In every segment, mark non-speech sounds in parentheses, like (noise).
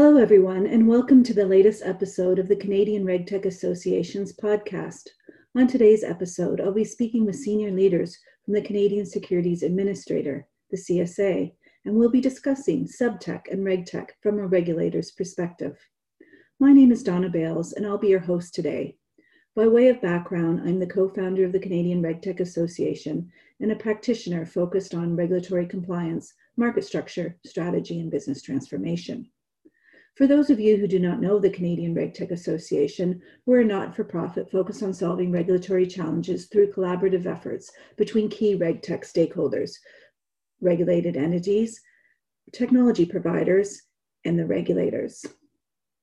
Hello, everyone, and welcome to the latest episode of the Canadian RegTech Association's podcast. On today's episode, I'll be speaking with senior leaders from the Canadian Securities Administrator, the CSA, and we'll be discussing suptech and regtech from a regulator's perspective. My name is Donna Bales, and I'll be your host today. By way of background, I'm the co founder of the Canadian RegTech Association and a practitioner focused on regulatory compliance, market structure, strategy, and business transformation. For those of you who do not know the Canadian RegTech Association, we're a not for profit focused on solving regulatory challenges through collaborative efforts between key RegTech stakeholders, regulated entities, technology providers, and the regulators.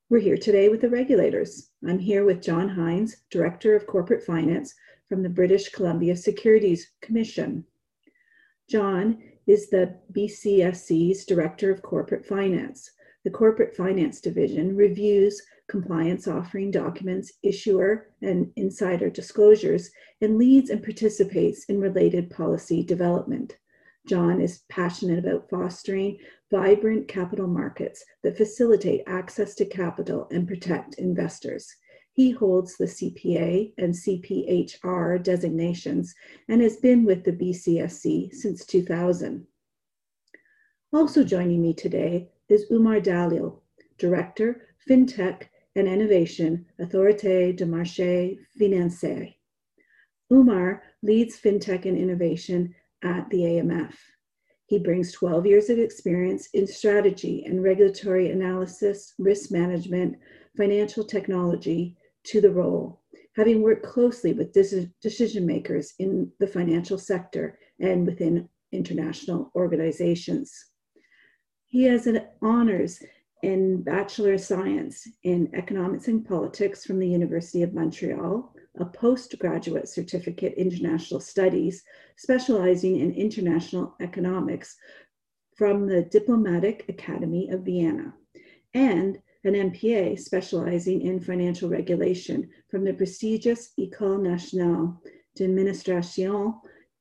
We're here today with the regulators. I'm here with John Hinze, Director of Corporate Finance from the British Columbia Securities Commission. John is the BCSC's Director of Corporate Finance. The Corporate Finance Division reviews compliance offering documents, issuer and insider disclosures, and leads and participates in related policy development. John is passionate about fostering vibrant capital markets that facilitate access to capital and protect investors. He holds the CPA and CPHR designations and has been with the BCSC since 2000. Also joining me today is Umar Dalil, Director, FinTech and Innovation, Autorité de Marché Financier. Umar leads FinTech and Innovation at the AMF. He brings 12 years of experience in strategy and regulatory analysis, risk management, financial technology to the role, having worked closely with decision makers in the financial sector and within international organizations. He has an honors in Bachelor of Science in Economics and Politics from the University of Montreal, a postgraduate certificate in international studies specializing in international economics from the Diplomatic Academy of Vienna, and an MPA specializing in financial regulation from the prestigious École Nationale d'Administration,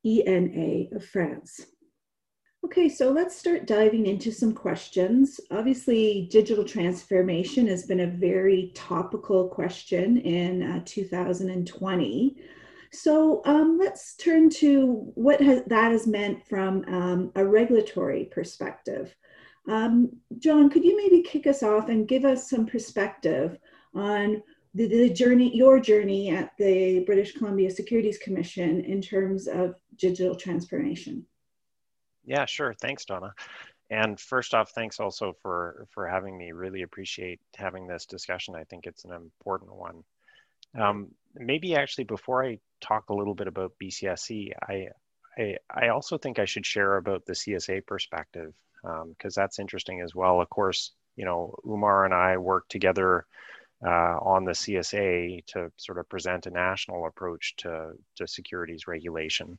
ENA of France. Okay, so let's start diving into some questions. Obviously, digital transformation has been a very topical question in uh, 2020. So um, let's turn to what has, that has meant from um, a regulatory perspective. Um, John, could you maybe kick us off and give us some perspective on the, the journey, your journey at the British Columbia Securities Commission in terms of digital transformation? Yeah, sure. Thanks, Donna. And first off, thanks also for for having me. Really appreciate having this discussion. I think it's an important one. Um, maybe actually before I talk a little bit about BCSC, I, I, I also think I should share about the CSA perspective because um, that's interesting as well. Of course, you know, Umar and I work together uh, on the CSA to sort of present a national approach to, to securities regulation.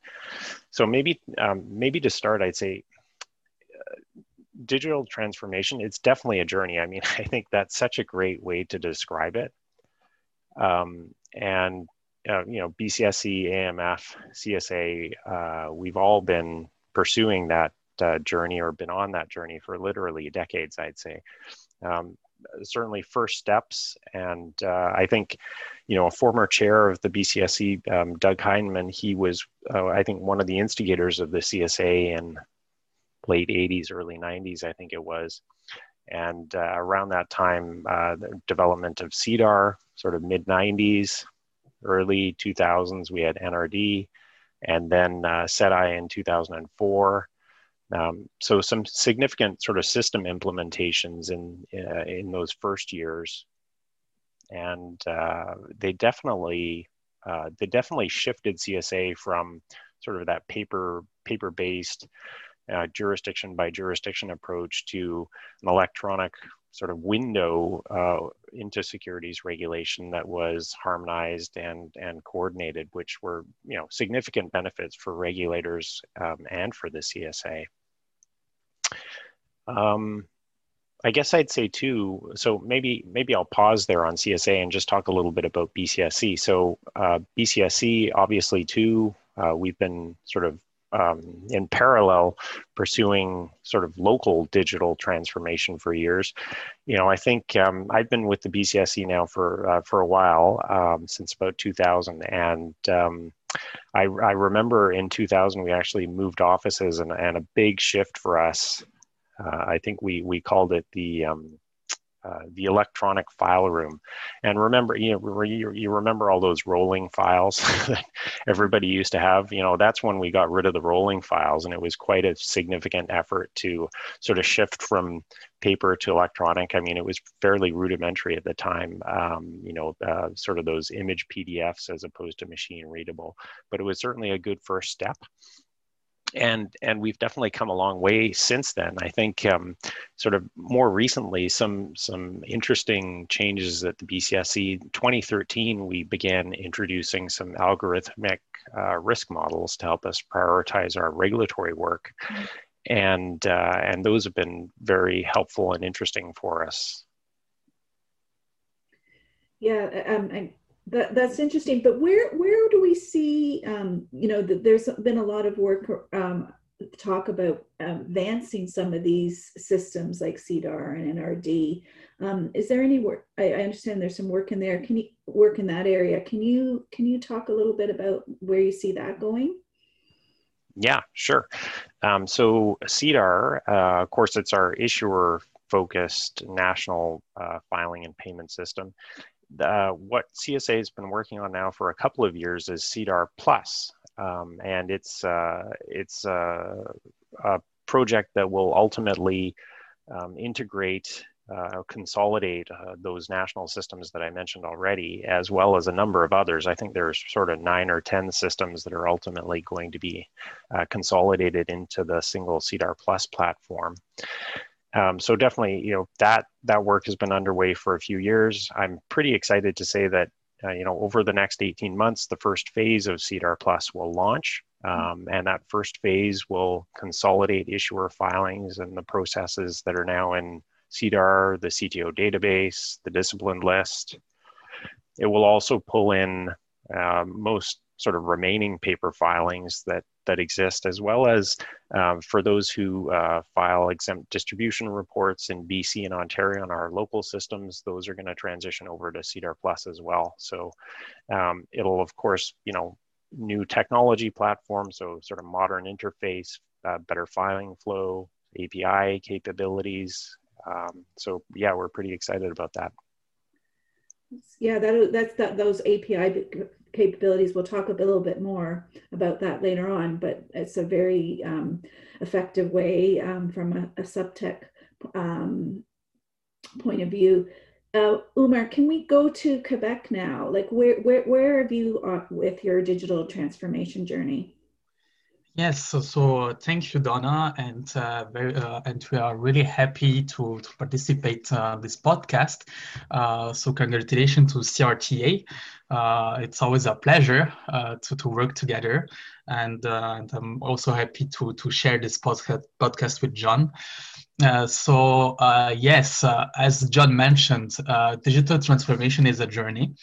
So maybe um, maybe to start, I'd say uh, digital transformation. It's definitely a journey. I mean, (laughs) I think that's such a great way to describe it. Um, and uh, you know, BCSC, AMF, CSA, uh, we've all been pursuing that uh, journey or been on that journey for literally decades, I'd say. Um, certainly first steps. And uh, I think, you know, a former chair of the BCSC, um, Doug Hyndman, he was, uh, I think, one of the instigators of the CSA in late 80s, early 90s, I think it was. And uh, around that time, uh, the development of SEDAR, sort of mid 90s, early 2000s, we had NRD, and then uh, SEDI in 2004. Um, so some significant sort of system implementations in uh, in those first years, and uh, they definitely uh, they definitely shifted CSA from sort of that paper paper based uh, jurisdiction by jurisdiction approach to an electronic sort of window uh, into securities regulation that was harmonized and and coordinated, which were you know significant benefits for regulators um, and for the CSA. Um, I guess I'd say too. So maybe maybe I'll pause there on CSA and just talk a little bit about BCSC. So uh, BCSC, obviously, too, uh, we've been sort of um, in parallel pursuing sort of local digital transformation for years. You know, I think um, I've been with the BCSC now for uh, for a while, um, since about 2000, and um, I, I, remember in 2000 we actually moved offices, and, and a big shift for us. Uh, I think we we called it the um, uh, the electronic file room. And remember, you know, you, you remember all those rolling files (laughs) that everybody used to have. You know, that's when we got rid of the rolling files, and it was quite a significant effort to sort of shift from paper to electronic. I mean, it was fairly rudimentary at the time. Um, you know, uh, sort of those image PDFs as opposed to machine readable, but it was certainly a good first step and and we've definitely come a long way since then. I think um, sort of more recently, some some interesting changes at the BCSC. 2013, we began introducing some algorithmic uh, risk models to help us prioritize our regulatory work, and uh, and those have been very helpful and interesting for us. Yeah, um, that, that's interesting. But where where do we see? Um, you know, the, there's been a lot of work um, talk about um, advancing some of these systems like SEDAR and NRD. Um, is there any work? I, I, understand there's some work in there. Can you work in that area? Can you can you talk a little bit about where you see that going? Yeah, sure. Um, so SEDAR, uh, of course, it's our issuer focused national uh, filing and payment system uh, what CSA has been working on now for a couple of years is SEDAR Plus, um, and it's uh, it's uh, a project that will ultimately um, integrate. Uh, consolidate uh, those national systems that I mentioned already, as well as a number of others. I think there's sort of nine or 10 systems that are ultimately going to be uh, consolidated into the single SEDAR Plus platform. Um, so definitely, you know, that that work has been underway for a few years. I'm pretty excited to say that, uh, you know, over the next 18 months, the first phase of SEDAR Plus will launch. Um, and that first phase will consolidate issuer filings and the processes that are now in SEDAR, the CTO database, the discipline list. It will also pull in uh, most sort of remaining paper filings that that exist, as well as um, for those who uh, file exempt distribution reports in BC and Ontario on our local systems, those are going to transition over to SEDAR Plus as well. So um, it'll, of course, you know, new technology platform, so sort of modern interface, uh, better filing flow, API capabilities. Um, so yeah, we're pretty excited about that. Yeah, that that's that those API capabilities. We'll talk a little bit more about that later on, but it's a very um, effective way um, from a, a suptech um, point of view. Uh, Umar, can we go to Quebec now? Like, where where where have you uh, with your digital transformation journey? Yes, so, so thank you, Donna, and uh, very, uh, and we are really happy to, to participate uh, this podcast. Uh, so congratulations to CRTA. Uh, it's always a pleasure uh, to, to work together, and, and, I'm also happy to to share this podcast podcast with John. so yes, as John mentioned, digital transformation is a journey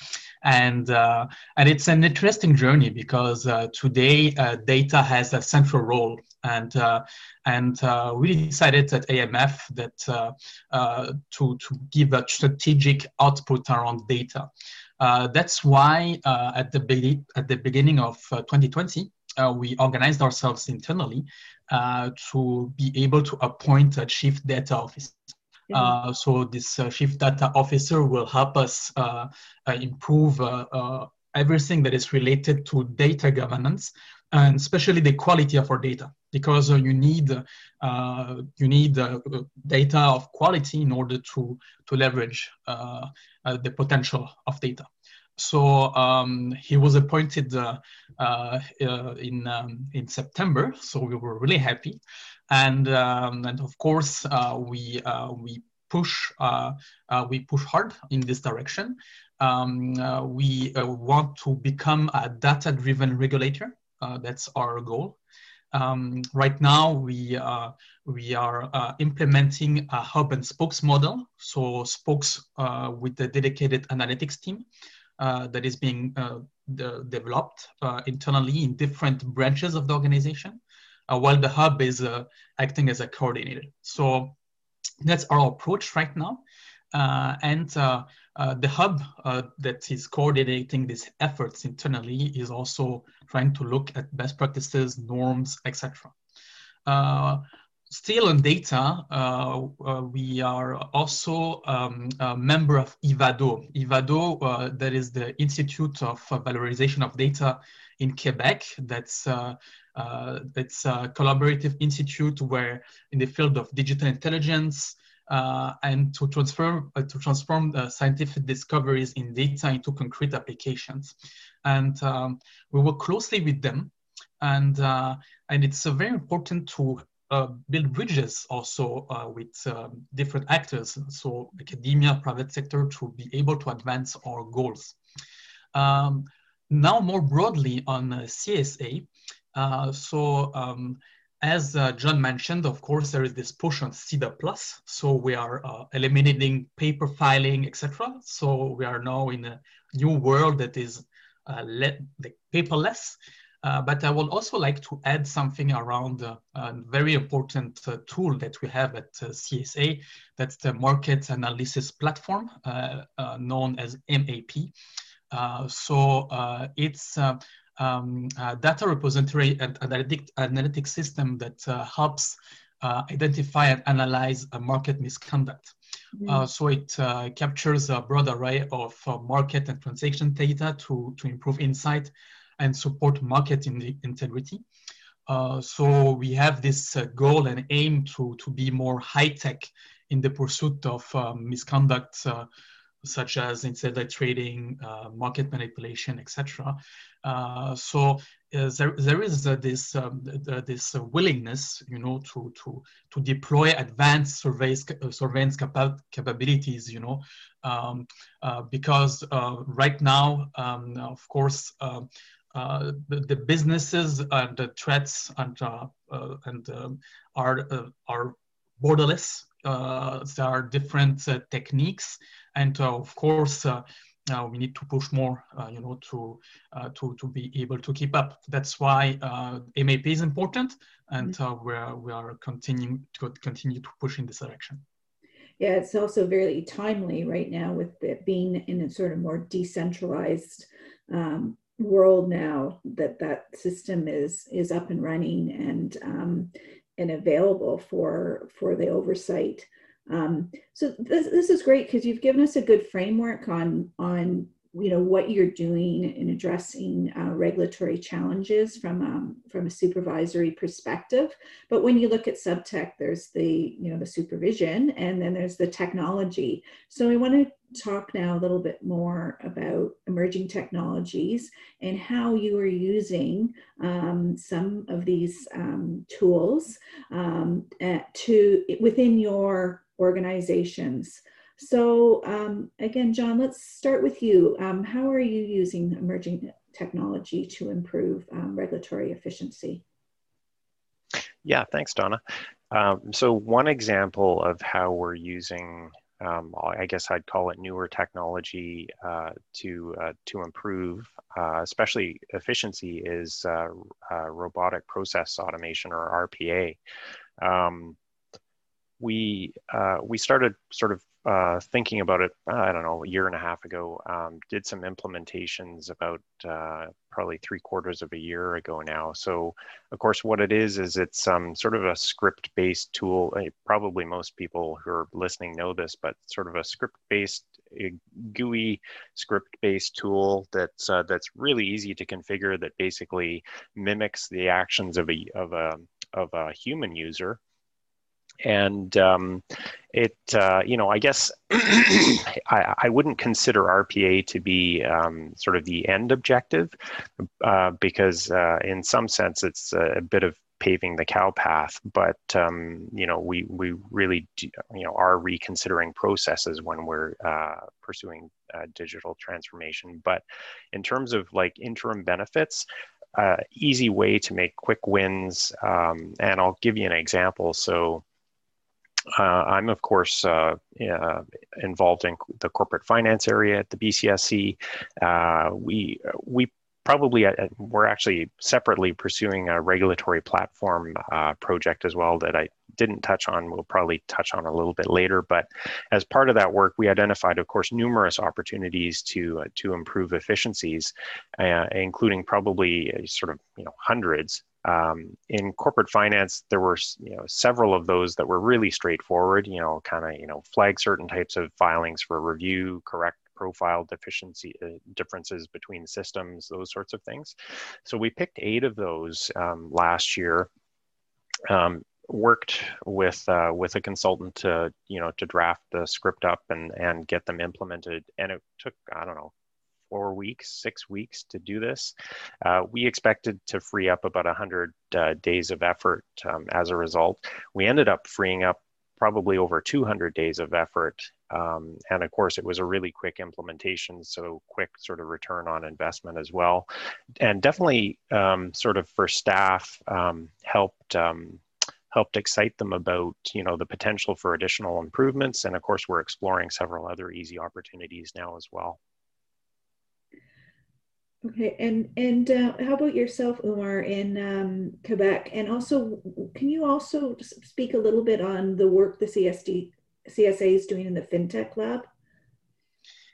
and uh, and it's an interesting journey because uh, today uh, data has a central role and uh, and uh, we decided at AMF that uh, to to give a strategic output around data. that's why at the be- at the beginning of 2020 we organized ourselves internally to be able to appoint a chief data officer. Uh, so this uh, chief data officer will help us uh, uh improve uh, uh, everything that is related to data governance and especially the quality of our data because you need you need data of quality in order to to leverage the potential of data. So um, he was appointed uh, uh, in um, in September. So we were really happy and um, and of course uh, we uh, we push uh, we push hard in this direction. Um, we want to become a data-driven regulator. that's our goal. Um, right now, we uh, we are uh, implementing a hub and spokes model. So spokes uh, with a dedicated analytics team Uh, that is being uh, de developed uh, internally in different branches of the organization. while the hub is acting as a coordinator. So that's our approach right now. and the hub that is coordinating these efforts internally is also trying to look at best practices, norms, etc. Still on data, uh, uh, we are also um, a member of IVADO. IVADO, uh, that is the Institute of Valorization of Data in Quebec. That's uh, uh, it's a collaborative institute where in the field of digital intelligence uh, and to transform to transform scientific discoveries in data into concrete applications. And um, we work closely with them and uh, and it's uh, very important to build bridges also uh, with um, different actors, so academia, private sector, to be able to advance our goals. Um, now, more broadly on uh, CSA, uh, so um, as uh, John mentioned, of course, there is this push on SEDAR Plus. So we are uh, eliminating paper filing, etc. So we are now in a new world that is le- paperless. Uh, but I would also like to add something around uh, a very important uh, tool that we have at uh, CSA. That's the market analysis platform uh, uh, known as MAP. so it's um, a data repository and analytic, analytic system that helps identify and analyze market misconduct. Mm -hmm. so it captures a broad array of market and transaction data to, to improve insight and support market in integrity. Uh, so we have this uh, goal and aim to, to be more high tech in the pursuit of um, misconduct, uh, such as insider trading, uh, market manipulation, etc. Uh, so uh, there, there is this um, this willingness, you know, to to to deploy advanced surveys, surveillance capa capabilities, you know, um, because right now, um, of course uh, the, the, businesses and the threats and uh, uh, and um, are are borderless. there are different techniques, and of course. Uh, we need to push more, uh, you know, to uh, to to be able to keep up. That's why MAP is important, and mm-hmm. we are we are continuing to continue to push in this direction. Yeah, it's also very timely right now with it being in a sort of more decentralized um, world now that that system is is up and running and um, and available for for the oversight. Um, so this, this is great because you've given us a good framework on on you know what you're doing in addressing uh, regulatory challenges from um, from a supervisory perspective. But when you look at suptech there's the you know the supervision and then there's the technology. So i want to talk now a little bit more about emerging technologies and how you are using um, some of these um, tools um, to within your organizations so um, again, John, let's start with you. Um, how are you using emerging technology to improve um, regulatory efficiency? Yeah, thanks, Donna. Um, so one example of how we're using, um, I guess I'd call it newer technology uh, to uh, to improve, uh, especially efficiency, is uh, uh, robotic process automation or RPA. Um, we uh, we started sort of uh, thinking about it, I don't know, a year and a half ago, um, did some implementations about uh, probably three quarters of a year ago now. So, of course, what it is, is it's um, sort of a script based tool. Probably most people who are listening know this, but sort of a script based, GUI script based tool that's, uh, that's really easy to configure that basically mimics the actions of a, of a, of a human user and um, it uh, you know i guess (clears throat) I, I wouldn't consider rpa to be um, sort of the end objective uh, because uh, in some sense it's a bit of paving the cow path. But um, you know we we really do, you know are reconsidering processes when we're uh, pursuing uh, digital transformation. But in terms of like interim benefits uh, easy way to make quick wins um, and i'll give you an example. So I'm, of course, uh, uh, involved in the corporate finance area at the BCSC. Uh, we, we probably uh, we're actually separately pursuing a regulatory platform uh, project as well that I didn't touch on. We'll probably touch on a little bit later. But as part of that work, we identified, of course, numerous opportunities to uh, to improve efficiencies, uh, including probably uh, sort of you know hundreds um, in corporate finance, there were you know several of those that were really straightforward. You know, kind of you know flag certain types of filings for review, correct profile deficiency uh, differences between systems, those sorts of things. So we picked eight of those um, last year. Um, worked with uh, with a consultant to you know to draft the script up and and get them implemented and it took i don't know four weeks, six weeks to do this. Uh, we expected to free up about 100 uh, days of effort um, as a result. We ended up freeing up probably over 200 days of effort. Um, and of course, it was a really quick implementation, so quick sort of return on investment as well. And definitely, um, sort of for staff, um, helped um, helped excite them about you know the potential for additional improvements and of course we're exploring several other easy opportunities now as well Okay, and and uh, how about yourself, Umar, in um, Quebec? And also, can you also speak a little bit on the work the CSD CSA is doing in the FinTech Lab?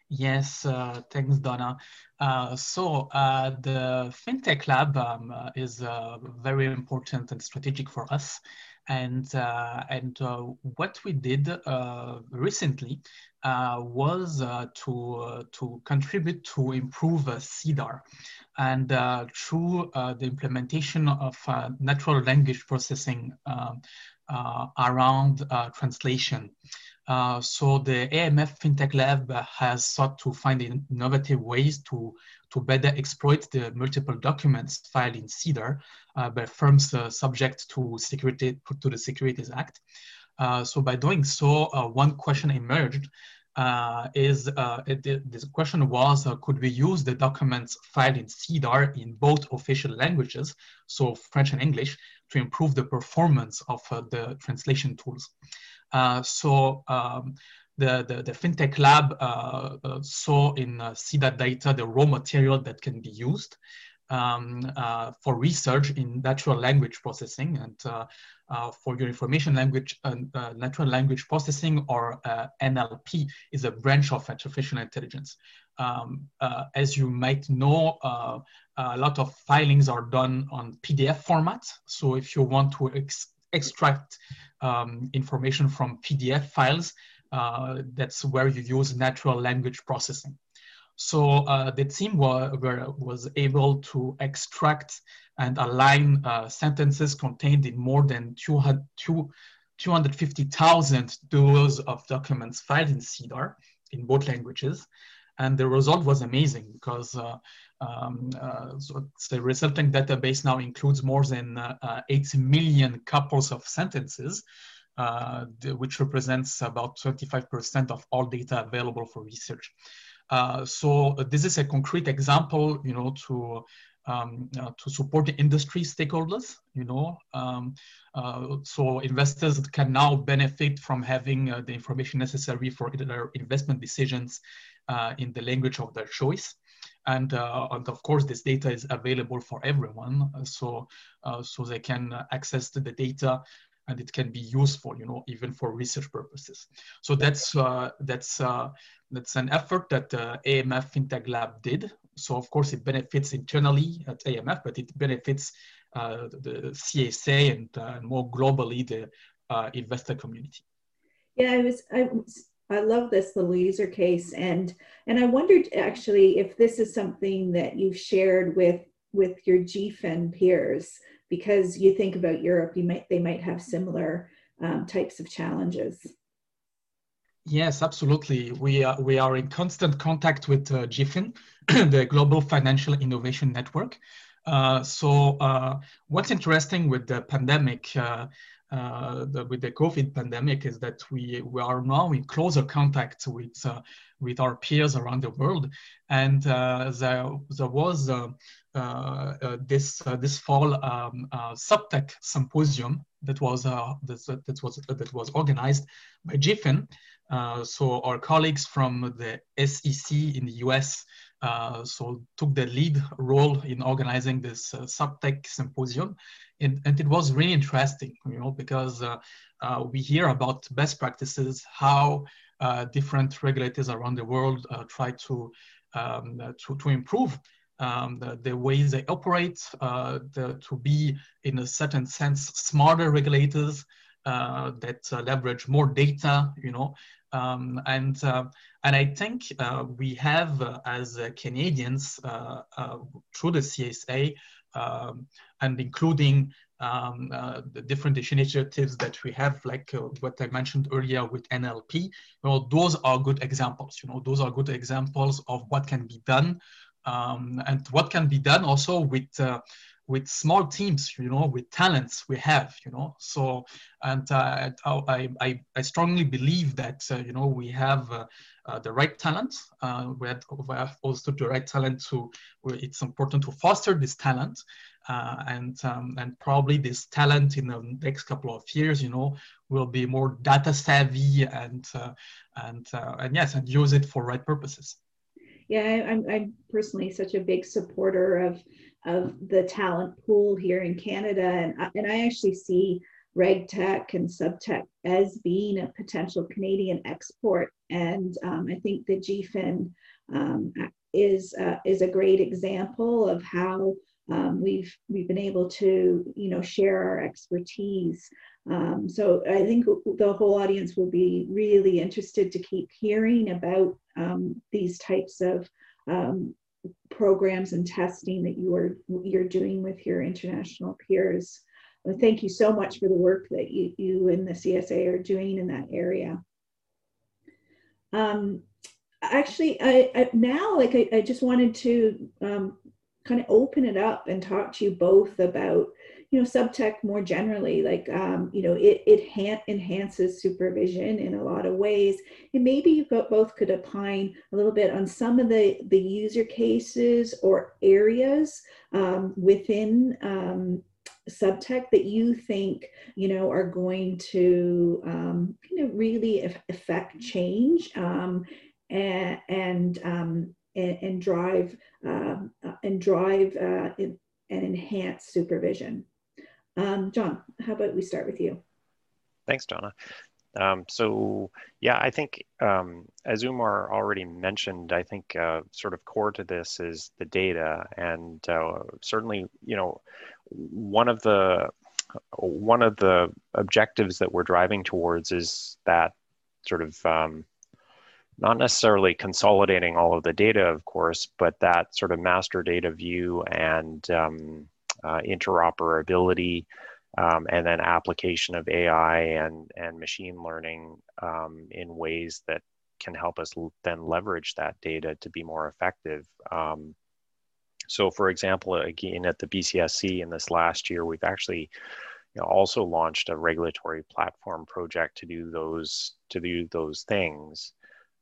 Yes, uh, thanks, Donna. Uh, so uh, the FinTech Lab um, uh, is uh, very important and strategic for us. And, uh, and uh, what we did uh, recently Uh, was uh, to, uh, to contribute to improve SEDAR. And through the implementation of natural language processing um, around translation. Uh, so the AMF FinTech Lab has sought to find innovative ways to, to better exploit the multiple documents filed in SEDAR uh, by firms uh, subject to, security, to the Securities Act. Uh, so by doing so, uh, one question emerged is, it, this question was, could we use the documents filed in SEDAR in both official languages, so French and English, to improve the performance of the translation tools? Uh, so um, the, the, the, FinTech lab uh, uh, saw in uh, data the raw material that can be used um, uh, for research in natural language processing and uh, uh, for your information language, natural language processing or NLP is a branch of artificial intelligence. Um, as you might know, a lot of filings are done on PDF format. So if you want to extract um, information from PDF files. Uh, that's where you use natural language processing. So uh, the team wa was able to extract and align uh, sentences contained in more than 250,000 duos of documents filed in SEDAR in both languages. And the result was amazing because uh, um, uh, so the resulting database now includes more than uh 8 million couples of sentences, uh, which represents about 25% of all data available for research. Uh, so this is a concrete example, you know, to um, uh, to support the industry stakeholders, you know. Um, uh, so investors can now benefit from having uh, the information necessary for their investment decisions in the language of their choice. And, uh, and, of course, this data is available for everyone, uh, so uh, so they can access the data, and it can be useful, you know, even for research purposes. So that's uh, that's uh, that's an effort that uh, AMF FinTech Lab did. So of course, it benefits internally at AMF, but it benefits the CSA and more globally the investor community. Yeah, I was I was I love this little user case, and and I wondered actually if this is something that you've shared with with your GFIN peers, because you think about Europe, you might they might have similar um, types of challenges. Yes, absolutely. We are we are in constant contact with uh, (clears throat) the Global Financial Innovation Network. Uh, so uh, what's interesting with the pandemic uh, uh, the, with the COVID pandemic is that we, we are now in closer contact with, uh, with our peers around the world. And uh, there, there was this, this fall um, SupTech symposium that was, that, that, was, that was organized by GFIN. so our colleagues from the SEC in the US uh, so took the lead role in organizing this uh, SupTech symposium and, and, it was really interesting you know because uh, uh we hear about best practices how uh, different regulators around the world uh, try to, um, to, to improve um, the, the, ways they operate the, to be in a certain sense smarter regulators that leverage more data you know um, and uh, and I think uh, we have uh, as uh, Canadians uh, uh, through the CSA um, and including um, the different initiatives that we have, like what I mentioned earlier with NLP. You know, those are good examples. You know, those are good examples of what can be done um, and what can be done also with with small teams, you know, with talents we have, you know. So, and uh, I, I, I strongly believe that, uh, you know, we have uh, uh the right talent. Uh, we, have, we have also the right talent to, it's important to foster this talent. Uh, and, um, and probably this talent in the next couple of years, you know, will be more data savvy and, and, and yes, and use it for right purposes. Yeah, I'm, I'm personally such a big supporter of of the talent pool here in Canada. And, and I actually see RegTech and SupTech as being a potential Canadian export. And um, I think the GFIN um, is, uh, is a great example of how um, we've, we've been able to, you know, share our expertise. Um, so I think the whole audience will be really interested to keep hearing about um, these types of um, programs and testing that you are you're doing with your international peers. Well, thank you so much for the work that you, you and the CSA are doing in that area. Um, actually, I, I, now like I, I just wanted to um, kind of open it up and talk to you both about you know, suptech more generally, like, um, you know, it, it enhances supervision in a lot of ways. And maybe you both could opine a little bit on some of the, the user cases or areas um, within um, suptech that you think, you know, are going to um, kind of really affect change um, and, and, um, and, and drive um, uh, and drive uh, and enhance supervision. Um, John, how about we start with you? Thanks, Donna. Um, so yeah, I think um, as Umar already mentioned, I think uh, sort of core to this is the data, and uh, certainly, you know, one of the one of the objectives that we're driving towards is that sort of um, not necessarily consolidating all of the data, of course, but that sort of master data view and um, uh, interoperability, um, and then application of AI and, and machine learning um, in ways that can help us then leverage that data to be more effective. Um, so for example, again, at the BCSC in this last year, we've actually you know, also launched a regulatory platform project to do those to do those things.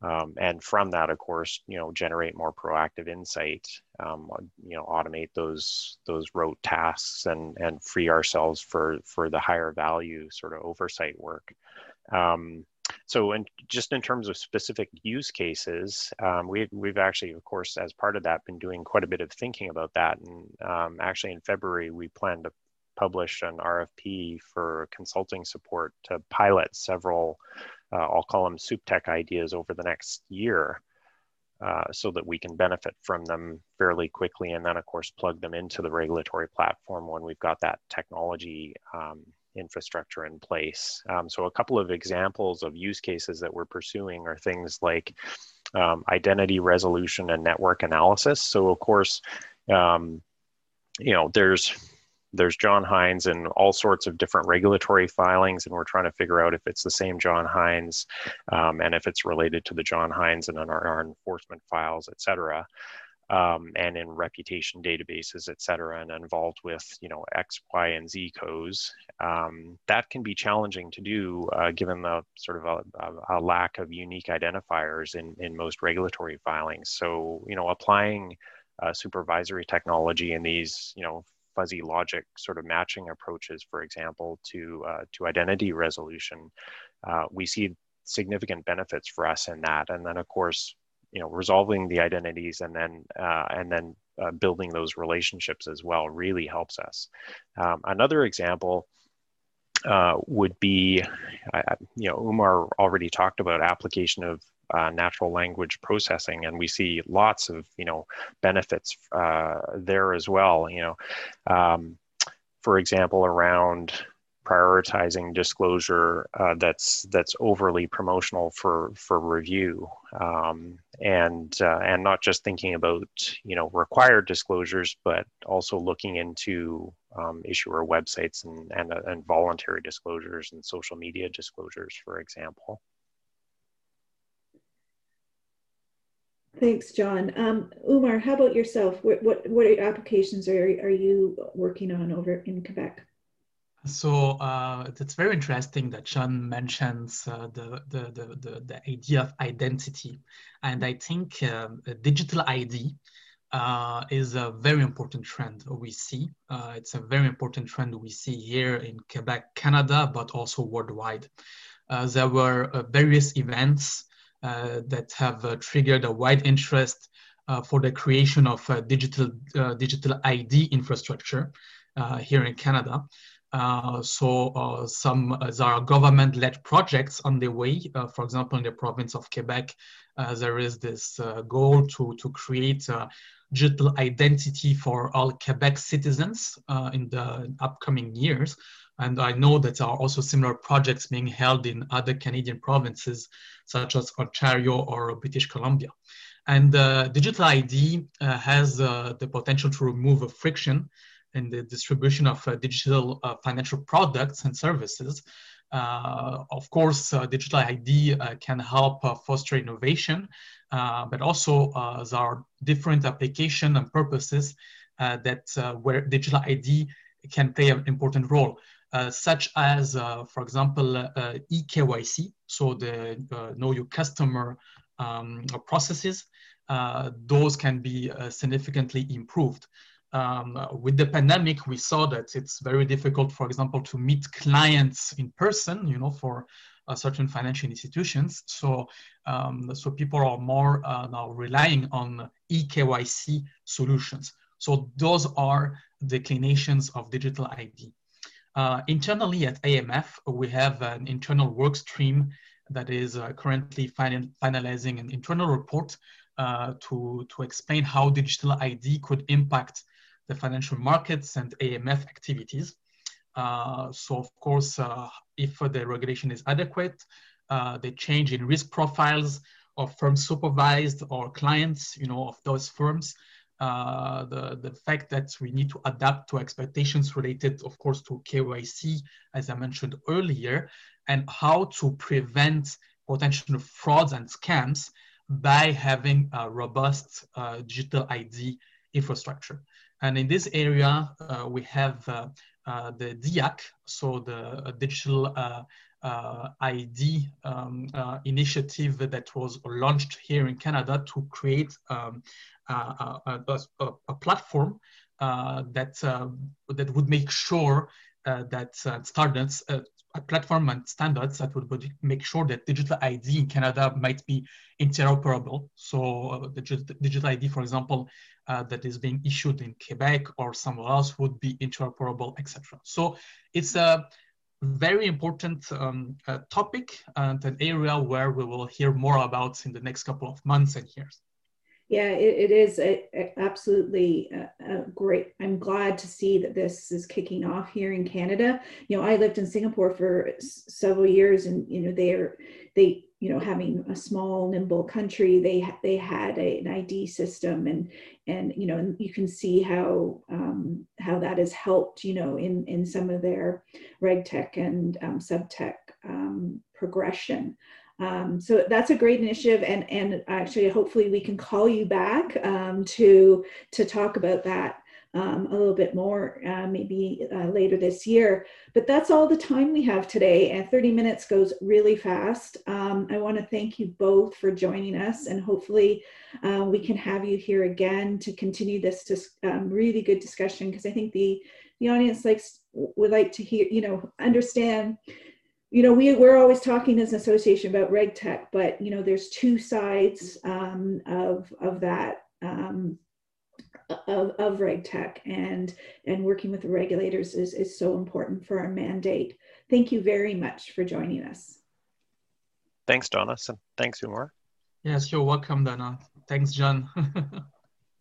Um, and from that, of course, you know, generate more proactive insight, um, you know, automate those those rote tasks and and free ourselves for for the higher value sort of oversight work. Um, so, and just in terms of specific use cases, um, we, we've actually, of course, as part of that, been doing quite a bit of thinking about that. And um, actually, in February, we plan to publish an RFP for consulting support to pilot several uh, I'll call them suptech ideas over the next year uh, so that we can benefit from them fairly quickly and then of course plug them into the regulatory platform when we've got that technology um, infrastructure in place. Um, so a couple of examples of use cases that we're pursuing are things like um, identity resolution and network analysis. So of course, um, you know, there's there's John Hinze and all sorts of different regulatory filings, and we're trying to figure out if it's the same John Hinze um, and if it's related to the John Hinze and our, our enforcement files, et cetera. Um, and in reputation databases, et cetera, and involved with you know X, Y, and Z codes. Um, that can be challenging to do uh, given the sort of a, a, a, lack of unique identifiers in, in most regulatory filings. So you know applying uh, supervisory technology in these you know fuzzy logic sort of matching approaches, for example, to, uh, to identity resolution, uh, we see significant benefits for us in that. And then, of course, you know resolving the identities and then uh, and then uh, building those relationships as well really helps us. Um, another example uh, would be, you know, Umar already talked about application of uh, natural language processing, and we see lots of, you know, benefits uh, there as well. You know, um, for example, around prioritizing disclosure uh, that's that's overly promotional for for review um, and uh, and not just thinking about you know required disclosures but also looking into um, issuer websites and, and uh, and voluntary disclosures and social media disclosures for example Thanks, John. Um, Umar, how about yourself? What, what, what applications are, are you working on over in Quebec? So uh, it's very interesting that John mentions uh, the, the, the, the, idea of identity. And I think um, digital ID uh, is a very important trend we see. Uh, it's a very important trend we see here in Quebec, Canada, but also worldwide. Uh, there were uh, various events that have triggered a wide interest for the creation of digital, digital ID infrastructure here in Canada. Uh, so uh, some uh, there are government-led projects on the way. Uh, for example, in the province of Quebec, uh, Uh, there is this uh, goal to, to create a digital identity for all Quebec citizens uh, in the upcoming years. And I know that there are also similar projects being held in other Canadian provinces, such as Ontario or British Columbia. And digital ID has the potential to remove a friction in the distribution of uh, digital uh, financial products and services. Uh, of course, digital ID can help foster innovation, but also there are different application and purposes that where digital ID can play an important role. Uh, such as, uh, for example, uh, eKYC, so the know your customer um, processes, those can be significantly improved um, with the pandemic, we saw that it's very difficult, for example, to meet clients in person, you know, for uh, certain financial institutions. So, um, so people are more uh, now relying on eKYC solutions. So those are declinations of digital ID. Uh, internally at AMF, we have an internal work stream that is uh, currently fin finalizing an internal report uh, to, to explain how digital ID could impact the financial markets and AMF activities. Uh, so of course, uh, if the regulation is adequate, uh, the change in risk profiles of firms supervised or clients, you know, of those firms, uh, the, the fact that we need to adapt to expectations related, of course, to KYC, as I mentioned earlier, and how to prevent potential frauds and scams by having a robust uh, digital ID infrastructure. And in this area, uh, we have uh, uh, the DIAC, so the digital ID um, initiative that was launched here in Canada to create um, a, a, a, platform that, that would make sure that standards, a platform and standards that would, would, make sure that digital ID in Canada might be interoperable. So uh, digital ID, for example, uh, that is being issued in Quebec or somewhere else would be interoperable, etc. So it's a very important um, uh, topic and an area where we will hear more about in the next couple of months and years. Yeah, it, it is a, a absolutely uh, a great. I'm glad to see that this is kicking off here in Canada. You know, I lived in Singapore for several years, and you know, they're they you know having a small nimble country they they had a, an id system and and you know you can see how um, how that has helped you know in in some of their regtech and um, suptech um, progression. Um, so that's a great initiative, and and actually, hopefully, we can call you back um, to to talk about that um, a little bit more, uh, maybe uh, later this year. But that's all the time we have today, and 30 minutes goes really fast. Um, I want to thank you both for joining us, and hopefully, uh, we can have you here again to continue this dis- um, really good discussion because I think the the audience likes would like to hear, you know, understand you know, we, we're always talking as an association about RegTech, but, you know, there's two sides um, of, of that. Um, of, of RegTech and and working with the regulators is, is so important for our mandate. Thank you very much for joining us. Thanks, Donna. Thanks, Umar. Yes, you're welcome, Donna. Thanks, John. (laughs)